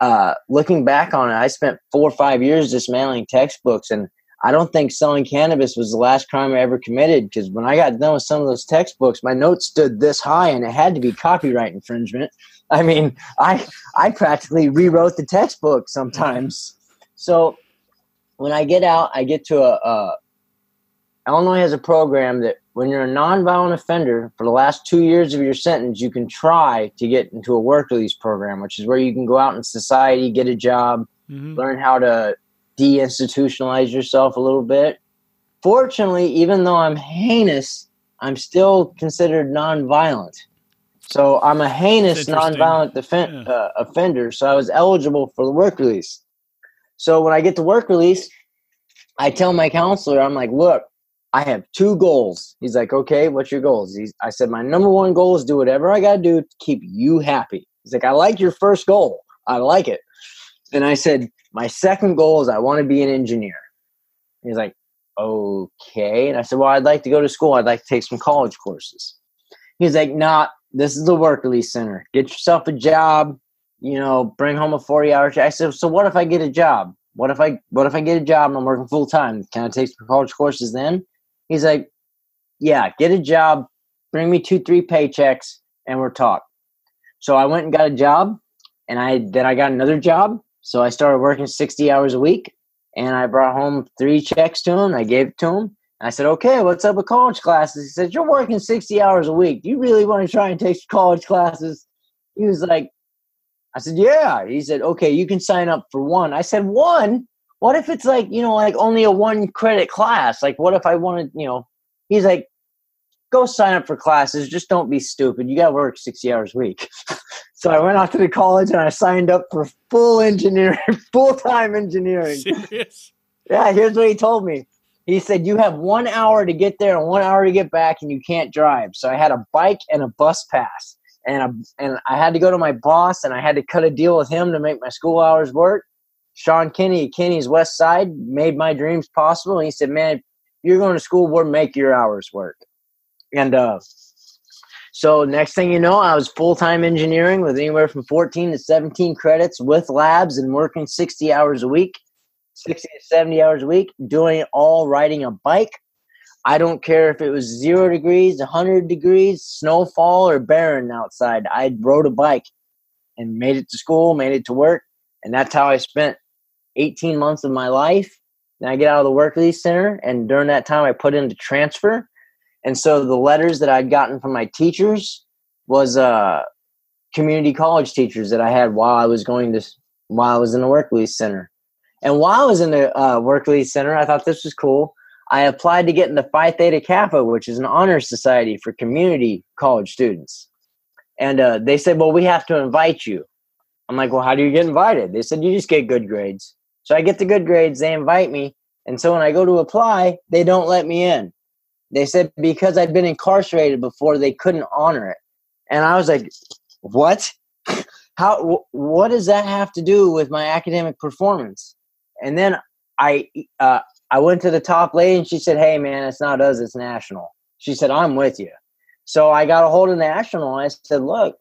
uh, looking back on it, I spent four or five years dismantling textbooks. And I don't think selling cannabis was the last crime I ever committed because when I got done with some of those textbooks, my notes stood this high and it had to be copyright infringement. I mean, I I practically rewrote the textbook sometimes. So when I get out, I get to a, a Illinois has a program that when you're a nonviolent offender for the last two years of your sentence, you can try to get into a work release program, which is where you can go out in society, get a job, Mhm. learn how to deinstitutionalize yourself a little bit. Fortunately, even though I'm heinous, I'm still considered nonviolent. So I'm a heinous nonviolent defen- Yeah. uh, offender. So I was eligible for the work release. So when I get the work release, I tell my counselor, I'm like, look, I have two goals. He's like, okay, what's your goals? He's, I said, my number one goal is do whatever I got to do to keep you happy. He's like, I like your first goal. I like it. And I said, my second goal is I want to be an engineer. He's like, okay. And I said, well, I'd like to go to school. I'd like to take some college courses. He's like, nah, this is the work release center. Get yourself a job, you know, bring home a 40 hour. I said, so what if I get a job? What if I what if I get a job and I'm working full time? Can I take some college courses then? He's like, Yeah, get a job, bring me two, three paychecks, and we're talk. So I went and got a job and I then I got another job. So I started working 60 hours a week and I brought home three checks to him. I gave it to him. I said, okay, what's up with college classes? He said, you're working 60 hours a week. Do you really want to try and take college classes? He was like, I said, yeah. He said, okay, you can sign up for one. I said, one? What if it's like, you know, like only a one credit class? Like, what if I wanted, you know, he's like, go sign up for classes. Just don't be stupid. You got to work 60 hours a week. so I went off to the college and I signed up for full engineering, full time engineering. Serious? Yeah, here's what he told me. He said, You have one hour to get there and one hour to get back, and you can't drive. So I had a bike and a bus pass. And, a, and I had to go to my boss and I had to cut a deal with him to make my school hours work. Sean Kinney, Kinney's West Side, made my dreams possible. And he said, Man, you're going to school, we'll make your hours work. And uh, so next thing you know, I was full time engineering with anywhere from 14 to 17 credits with labs and working 60 hours a week, 60 to 70 hours a week, doing it all riding a bike. I don't care if it was zero degrees, 100 degrees, snowfall, or barren outside. I rode a bike and made it to school, made it to work. And that's how I spent 18 months of my life. Then I get out of the work release center. And during that time, I put in to transfer and so the letters that I'd gotten from my teachers was uh, community college teachers that I had while I was going to while I was in the work release center. And while I was in the uh, work release center, I thought this was cool. I applied to get into Phi Theta Kappa, which is an honor society for community college students. And uh, they said, "Well, we have to invite you." I'm like, "Well, how do you get invited?" They said, "You just get good grades." So I get the good grades, they invite me, and so when I go to apply, they don't let me in. They said because I'd been incarcerated before, they couldn't honor it. And I was like, what? How? What does that have to do with my academic performance? And then I, uh, I went to the top lady and she said, "Hey, man, it's not us; it's national." She said, "I'm with you." So I got a hold of national and I said, "Look,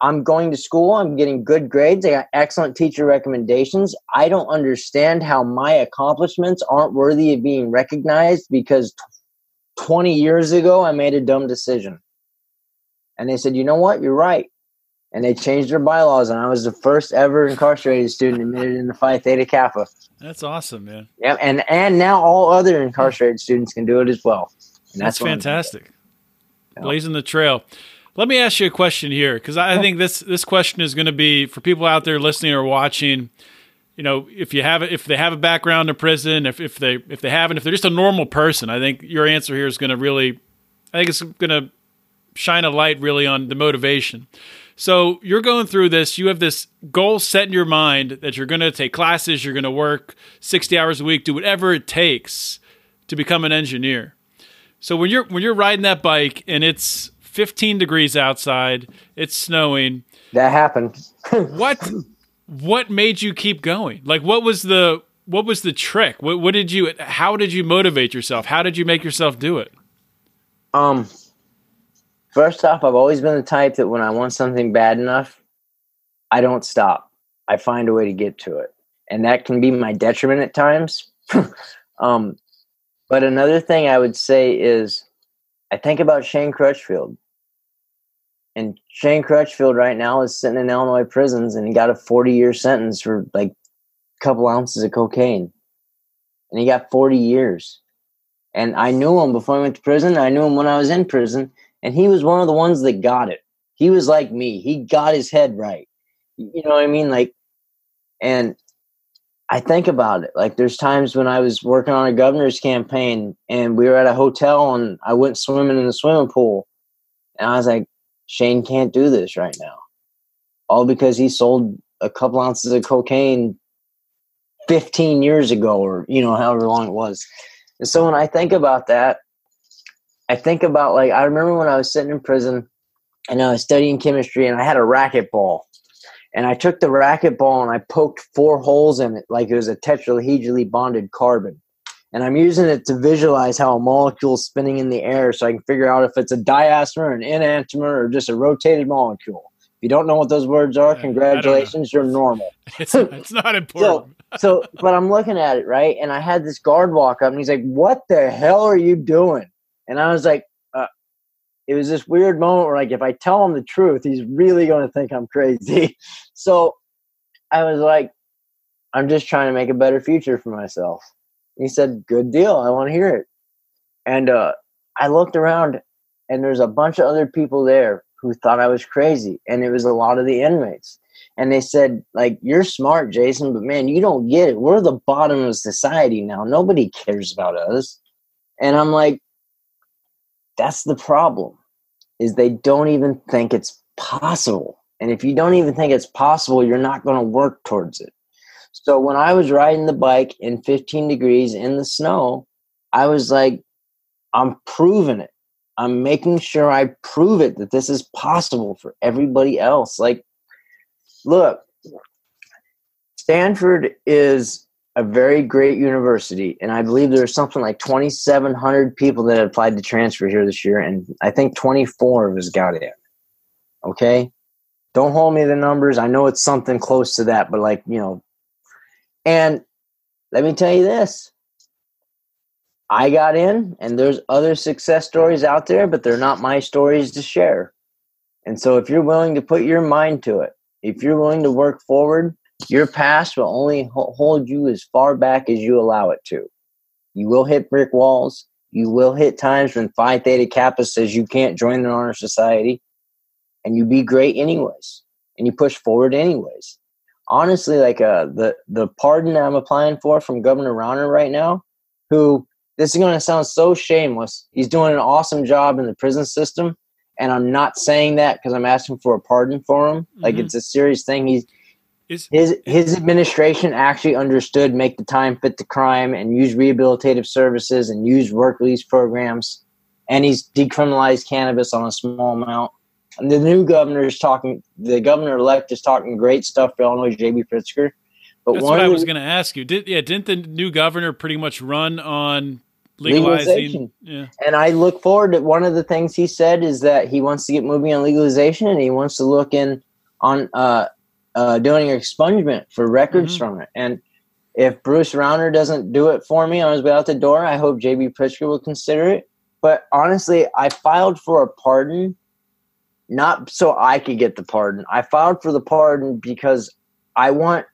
I'm going to school. I'm getting good grades. I got excellent teacher recommendations. I don't understand how my accomplishments aren't worthy of being recognized because 20 years ago, I made a dumb decision. And they said, you know what? You're right. And they changed their bylaws, and I was the first ever incarcerated student admitted in the Phi Theta Kappa. That's awesome, man. Yeah, and and now all other incarcerated students can do it as well. And that's, that's fantastic. Yeah. Blazing the trail. Let me ask you a question here, because I think this this question is going to be for people out there listening or watching you know, if you have if they have a background in prison, if, if they if they haven't, if they're just a normal person, I think your answer here is going to really, I think it's going to shine a light really on the motivation. So you're going through this. You have this goal set in your mind that you're going to take classes, you're going to work 60 hours a week, do whatever it takes to become an engineer. So when you're when you're riding that bike and it's 15 degrees outside, it's snowing. That happened. what what made you keep going? Like, what was the what was the trick? What what did you? How did you motivate yourself? How did you make yourself do it? Um, first off, I've always been the type that when I want something bad enough, I don't stop. I find a way to get to it, and that can be my detriment at times. um, but another thing I would say is, I think about Shane Crutchfield. And Shane Crutchfield right now is sitting in Illinois prisons and he got a 40 year sentence for like a couple ounces of cocaine. And he got 40 years. And I knew him before I went to prison. I knew him when I was in prison. And he was one of the ones that got it. He was like me. He got his head right. You know what I mean? Like, and I think about it. Like, there's times when I was working on a governor's campaign and we were at a hotel and I went swimming in the swimming pool. And I was like, Shane can't do this right now. All because he sold a couple ounces of cocaine 15 years ago or, you know, however long it was. And so when I think about that, I think about like, I remember when I was sitting in prison and I was studying chemistry and I had a racquetball. And I took the racquetball and I poked four holes in it like it was a tetrahedrally bonded carbon and I'm using it to visualize how a molecule is spinning in the air so I can figure out if it's a diastereomer, an enantiomer, or just a rotated molecule. If you don't know what those words are, congratulations, you're normal. It's, it's not important. so, so, but I'm looking at it, right? And I had this guard walk up and he's like, What the hell are you doing? And I was like, uh, It was this weird moment where, like, if I tell him the truth, he's really going to think I'm crazy. so I was like, I'm just trying to make a better future for myself. He said, Good deal. I want to hear it. And uh, I looked around, and there's a bunch of other people there who thought I was crazy. And it was a lot of the inmates. And they said, like, you're smart, Jason, but man, you don't get it. We're the bottom of society now. Nobody cares about us. And I'm like, that's the problem, is they don't even think it's possible. And if you don't even think it's possible, you're not going to work towards it. So when I was riding the bike in 15 degrees in the snow, I was like, I'm proving it. I'm making sure I prove it that this is possible for everybody else. Like, look, Stanford is a very great university, and I believe there's something like 2,700 people that applied to transfer here this year, and I think 24 of us got in. Okay, don't hold me the numbers. I know it's something close to that, but like you know, and let me tell you this. I got in, and there's other success stories out there, but they're not my stories to share. And so, if you're willing to put your mind to it, if you're willing to work forward, your past will only hold you as far back as you allow it to. You will hit brick walls. You will hit times when Phi Theta Kappa says you can't join the honor society, and you be great anyways, and you push forward anyways. Honestly, like uh, the the pardon I'm applying for from Governor Rauner right now, who this is going to sound so shameless. He's doing an awesome job in the prison system, and I'm not saying that because I'm asking for a pardon for him. Mm-hmm. Like it's a serious thing. He's is, his his administration actually understood make the time fit the crime and use rehabilitative services and use work release programs and he's decriminalized cannabis on a small amount the new governor is talking the governor elect is talking great stuff for illinois j.b pritzker but that's what i was going to ask you did yeah didn't the new governor pretty much run on legalizing yeah and i look forward to one of the things he said is that he wants to get moving on legalization and he wants to look in on uh, uh, doing an expungement for records mm-hmm. from it. And if Bruce Rauner doesn't do it for me on his way out the door, I hope JB Pritzker will consider it. But honestly, I filed for a pardon not so I could get the pardon. I filed for the pardon because I want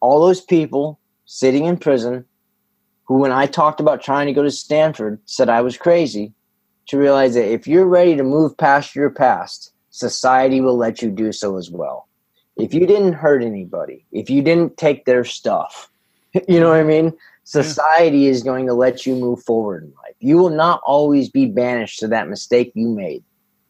all those people sitting in prison who, when I talked about trying to go to Stanford, said I was crazy to realize that if you're ready to move past your past, society will let you do so as well if you didn't hurt anybody, if you didn't take their stuff, you know what I mean? Society is going to let you move forward in life. You will not always be banished to that mistake you made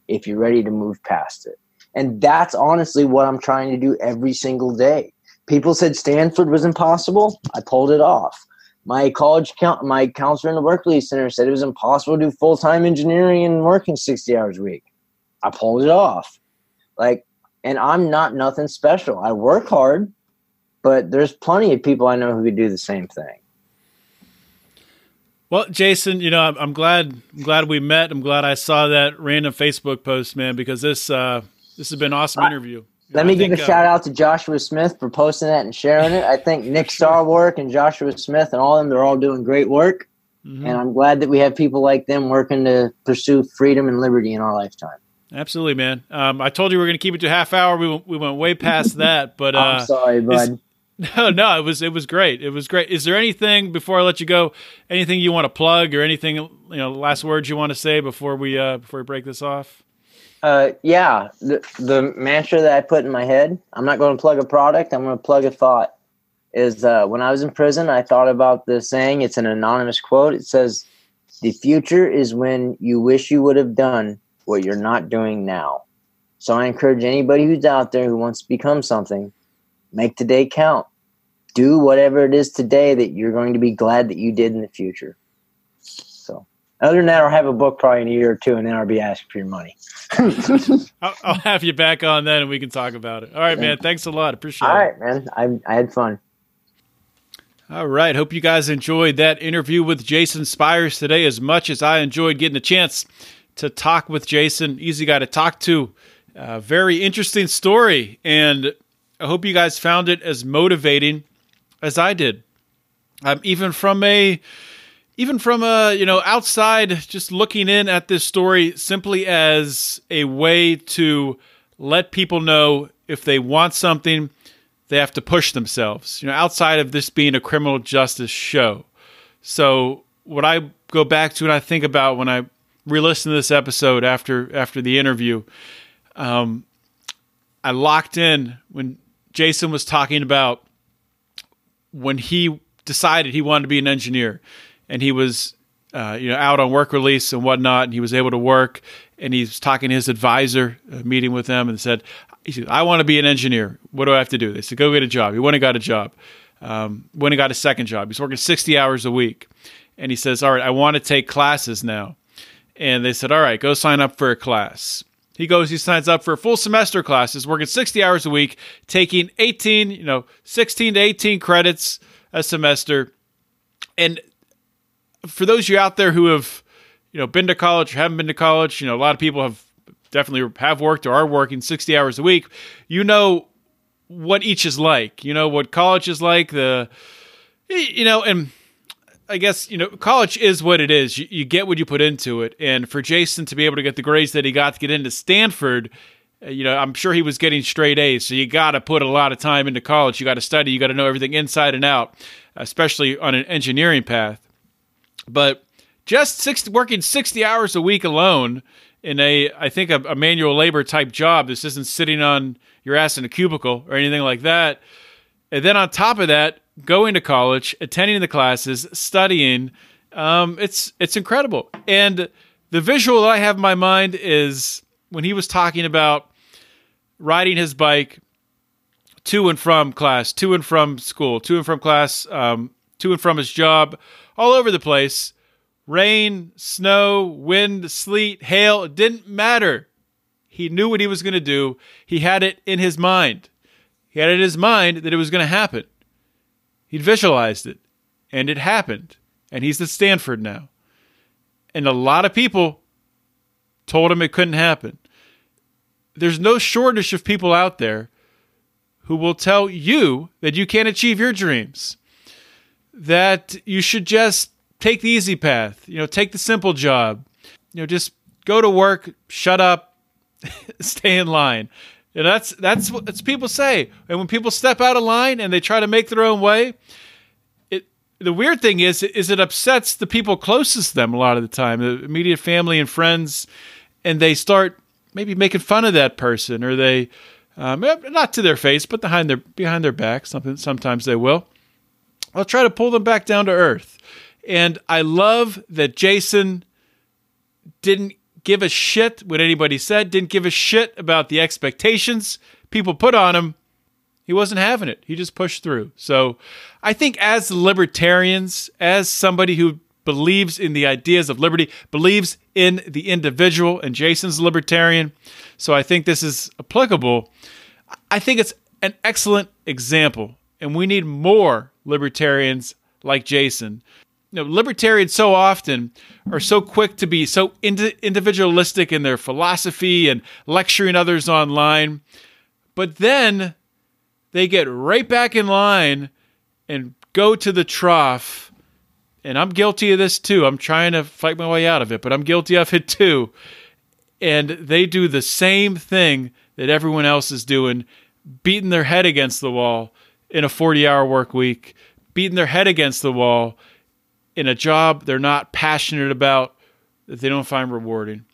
if you're ready to move past it. And that's honestly what I'm trying to do every single day. People said Stanford was impossible. I pulled it off. My college count, my counselor in the Berkeley Center said it was impossible to do full time engineering and working 60 hours a week. I pulled it off. Like and I'm not nothing special. I work hard, but there's plenty of people I know who could do the same thing. Well, Jason, you know, I'm, I'm glad I'm glad we met. I'm glad I saw that random Facebook post, man, because this uh, this has been an awesome interview. Let know, me give think, a uh, shout out to Joshua Smith for posting that and sharing it. I think Nick Sarwark and Joshua Smith and all of them, they're all doing great work. Mm-hmm. And I'm glad that we have people like them working to pursue freedom and liberty in our lifetime. Absolutely, man. Um, I told you we are going to keep it to half hour. We went, we went way past that, but uh, I'm sorry, bud. No, no, it was it was great. It was great. Is there anything before I let you go? Anything you want to plug or anything you know? Last words you want to say before we uh, before we break this off? Uh, yeah, the the mantra that I put in my head. I'm not going to plug a product. I'm going to plug a thought. Is uh, when I was in prison, I thought about the saying. It's an anonymous quote. It says, "The future is when you wish you would have done what you're not doing now. So I encourage anybody who's out there who wants to become something, make today count. Do whatever it is today that you're going to be glad that you did in the future. So, other than that, I'll have a book probably in a year or two, and then I'll be asking for your money. I'll, I'll, have you back on then, and we can talk about it. All right, man. Thanks a lot. Appreciate it. All right, man. I, I had fun. All right. Hope you guys enjoyed that interview with Jason Spyres today as much as I enjoyed getting a chance to talk with Jason. Easy guy to talk to. Uh, very interesting story, and I hope you guys found it as motivating as I did. Um, even from a even from a you know outside just looking in at this story simply as a way to let people know if they want something they have to push themselves you know outside of this being a criminal justice show so what i go back to and i think about when i re-listen to this episode after after the interview, um, I locked in when Jason was talking about when he decided he wanted to be an engineer, and he was uh, you know out on work release and whatnot, and he was able to work. And he's talking to his advisor, uh, meeting with them, and said, said, "I want to be an engineer. What do I have to do?" They said, "Go get a job." He went and got a job. Um, went and got a second job. He's working sixty hours a week, and he says, "All right, I want to take classes now." and they said, "All right, go sign up for a class." He goes, he signs up for full semester classes, working 60 hours a week, taking 18, you know, 16 to 18 credits a semester. And for those of you out there who have, you know, been to college or haven't been to college, you know, a lot of people have definitely have worked or are working 60 hours a week. You know what each is like. You know what college is like. The, you know, and I guess you know college is what it is. You, you, get what you put into it, and for Jason to be able to get the grades that he got to get into Stanford, uh, you know, I'm sure he was getting straight A's. So you got to put a lot of time into college. You got to study. You got to know everything inside and out, especially on an engineering path. But just 60, working 60 hours a week alone in a, I think, a, a manual labor type job. This isn't sitting on your ass in a cubicle or anything like that. And then on top of that, going to college, attending the classes, studying. Um, it's it's incredible. And the visual that I have in my mind is when he was talking about riding his bike to and from class, to and from school, to and from class, um, to and from his job, all over the place. Rain, snow, wind, sleet, hail, it didn't matter. He knew what he was going to do. He had it in his mind. He had it in his mind that it was going to happen. He'd visualized it, and it happened. And he's at Stanford now. And a lot of people told him it couldn't happen. There's no shortage of people out there who will tell you that you can't achieve your dreams, that you should just take the easy path, you know, take the simple job, you know, just go to work, shut up, stay in line. And that's that's what people say. And when people step out of line and they try to make their own way, it the weird thing is is it upsets the people closest to them a lot of the time, the immediate family and friends, and they start maybe making fun of that person or they um, eh, not to their face, but behind their behind their back. Something sometimes they will. I'll try to pull them back down to earth. And I love that Jason didn't give a shit what anybody said, didn't give a shit about the expectations people put on him. He wasn't having it. He just pushed through. So I think as libertarians, as somebody who believes in the ideas of liberty, believes in the individual, and Jason's libertarian. So I think this is applicable. I think it's an excellent example, and we need more libertarians like Jason you know, libertarians so often are so quick to be so individualistic in their philosophy and lecturing others online, but then they get right back in line and go to the trough. And I'm guilty of this too. I'm trying to fight my way out of it, but I'm guilty of it too. And they do the same thing that everyone else is doing, beating their head against the wall in a 40 hour work week, beating their head against the wall in a job they're not passionate about that they don't find rewarding.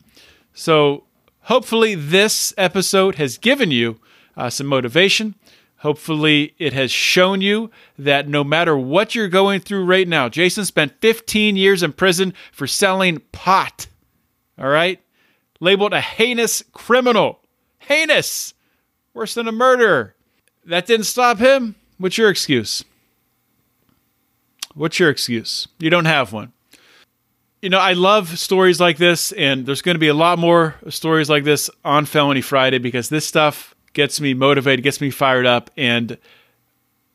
So, hopefully, this episode has given you uh, some motivation. Hopefully, it has shown you that no matter what you're going through right now, Jason spent 15 years in prison for selling pot. All right? Labeled a heinous criminal. Heinous! Worse than a murderer. That didn't stop him. What's your excuse? What's your excuse? You don't have one. You know, I love stories like this, and there's going to be a lot more stories like this on Felony Friday because this stuff gets me motivated, gets me fired up, and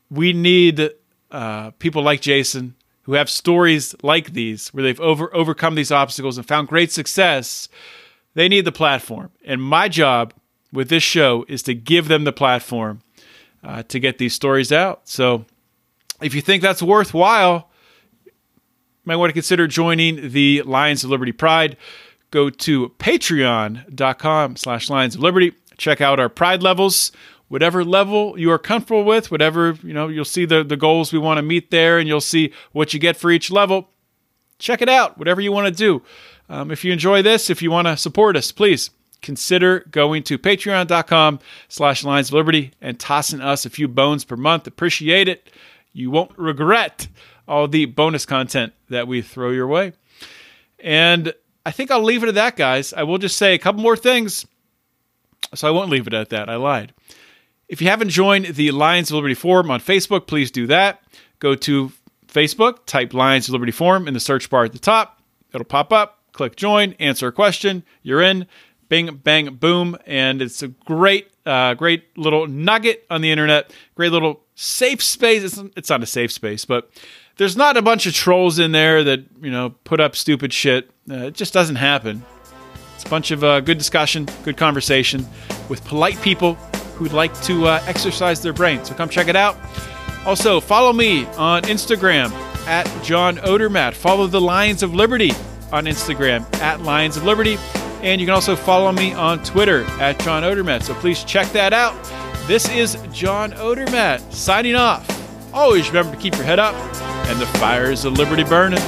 we need uh, people like Jason who have stories like these where they've over overcome these obstacles and found great success. They need the platform, and my job with this show is to give them the platform uh, to get these stories out. So if you think that's worthwhile, you might want to consider joining the Lions of Liberty Pride. Go to patreon.com slash Lions of Liberty. Check out our pride levels. Whatever level you are comfortable with, whatever, you know, you'll see the, the goals we want to meet there and you'll see what you get for each level. Check it out, whatever you want to do. Um, if you enjoy this, if you want to support us, please consider going to patreon.com slash Lions of Liberty and tossing us a few bones per month. Appreciate it. You won't regret all the bonus content that we throw your way. And I think I'll leave it at that, guys. I will just say a couple more things. So I won't leave it at that. I lied. If you haven't joined the Lions of Liberty Forum on Facebook, please do that. Go to Facebook, type Lions of Liberty Forum in the search bar at the top. It'll pop up. Click join, answer a question. You're in. Bing, bang, boom. And it's a great uh, great little nugget on the internet, great little safe space. It's, it's not a safe space, but there's not a bunch of trolls in there that you know put up stupid shit. Uh, it just doesn't happen. It's a bunch of uh, good discussion, good conversation with polite people who'd like to uh, exercise their brain. So come check it out. Also, follow me on Instagram at John Odermatt. Follow the Lions of Liberty on Instagram at Lions of Liberty. And you can also follow me on Twitter at John Odermatt. So please check that out. This is John Odermatt signing off. Always remember to keep your head up and the fires of liberty burning.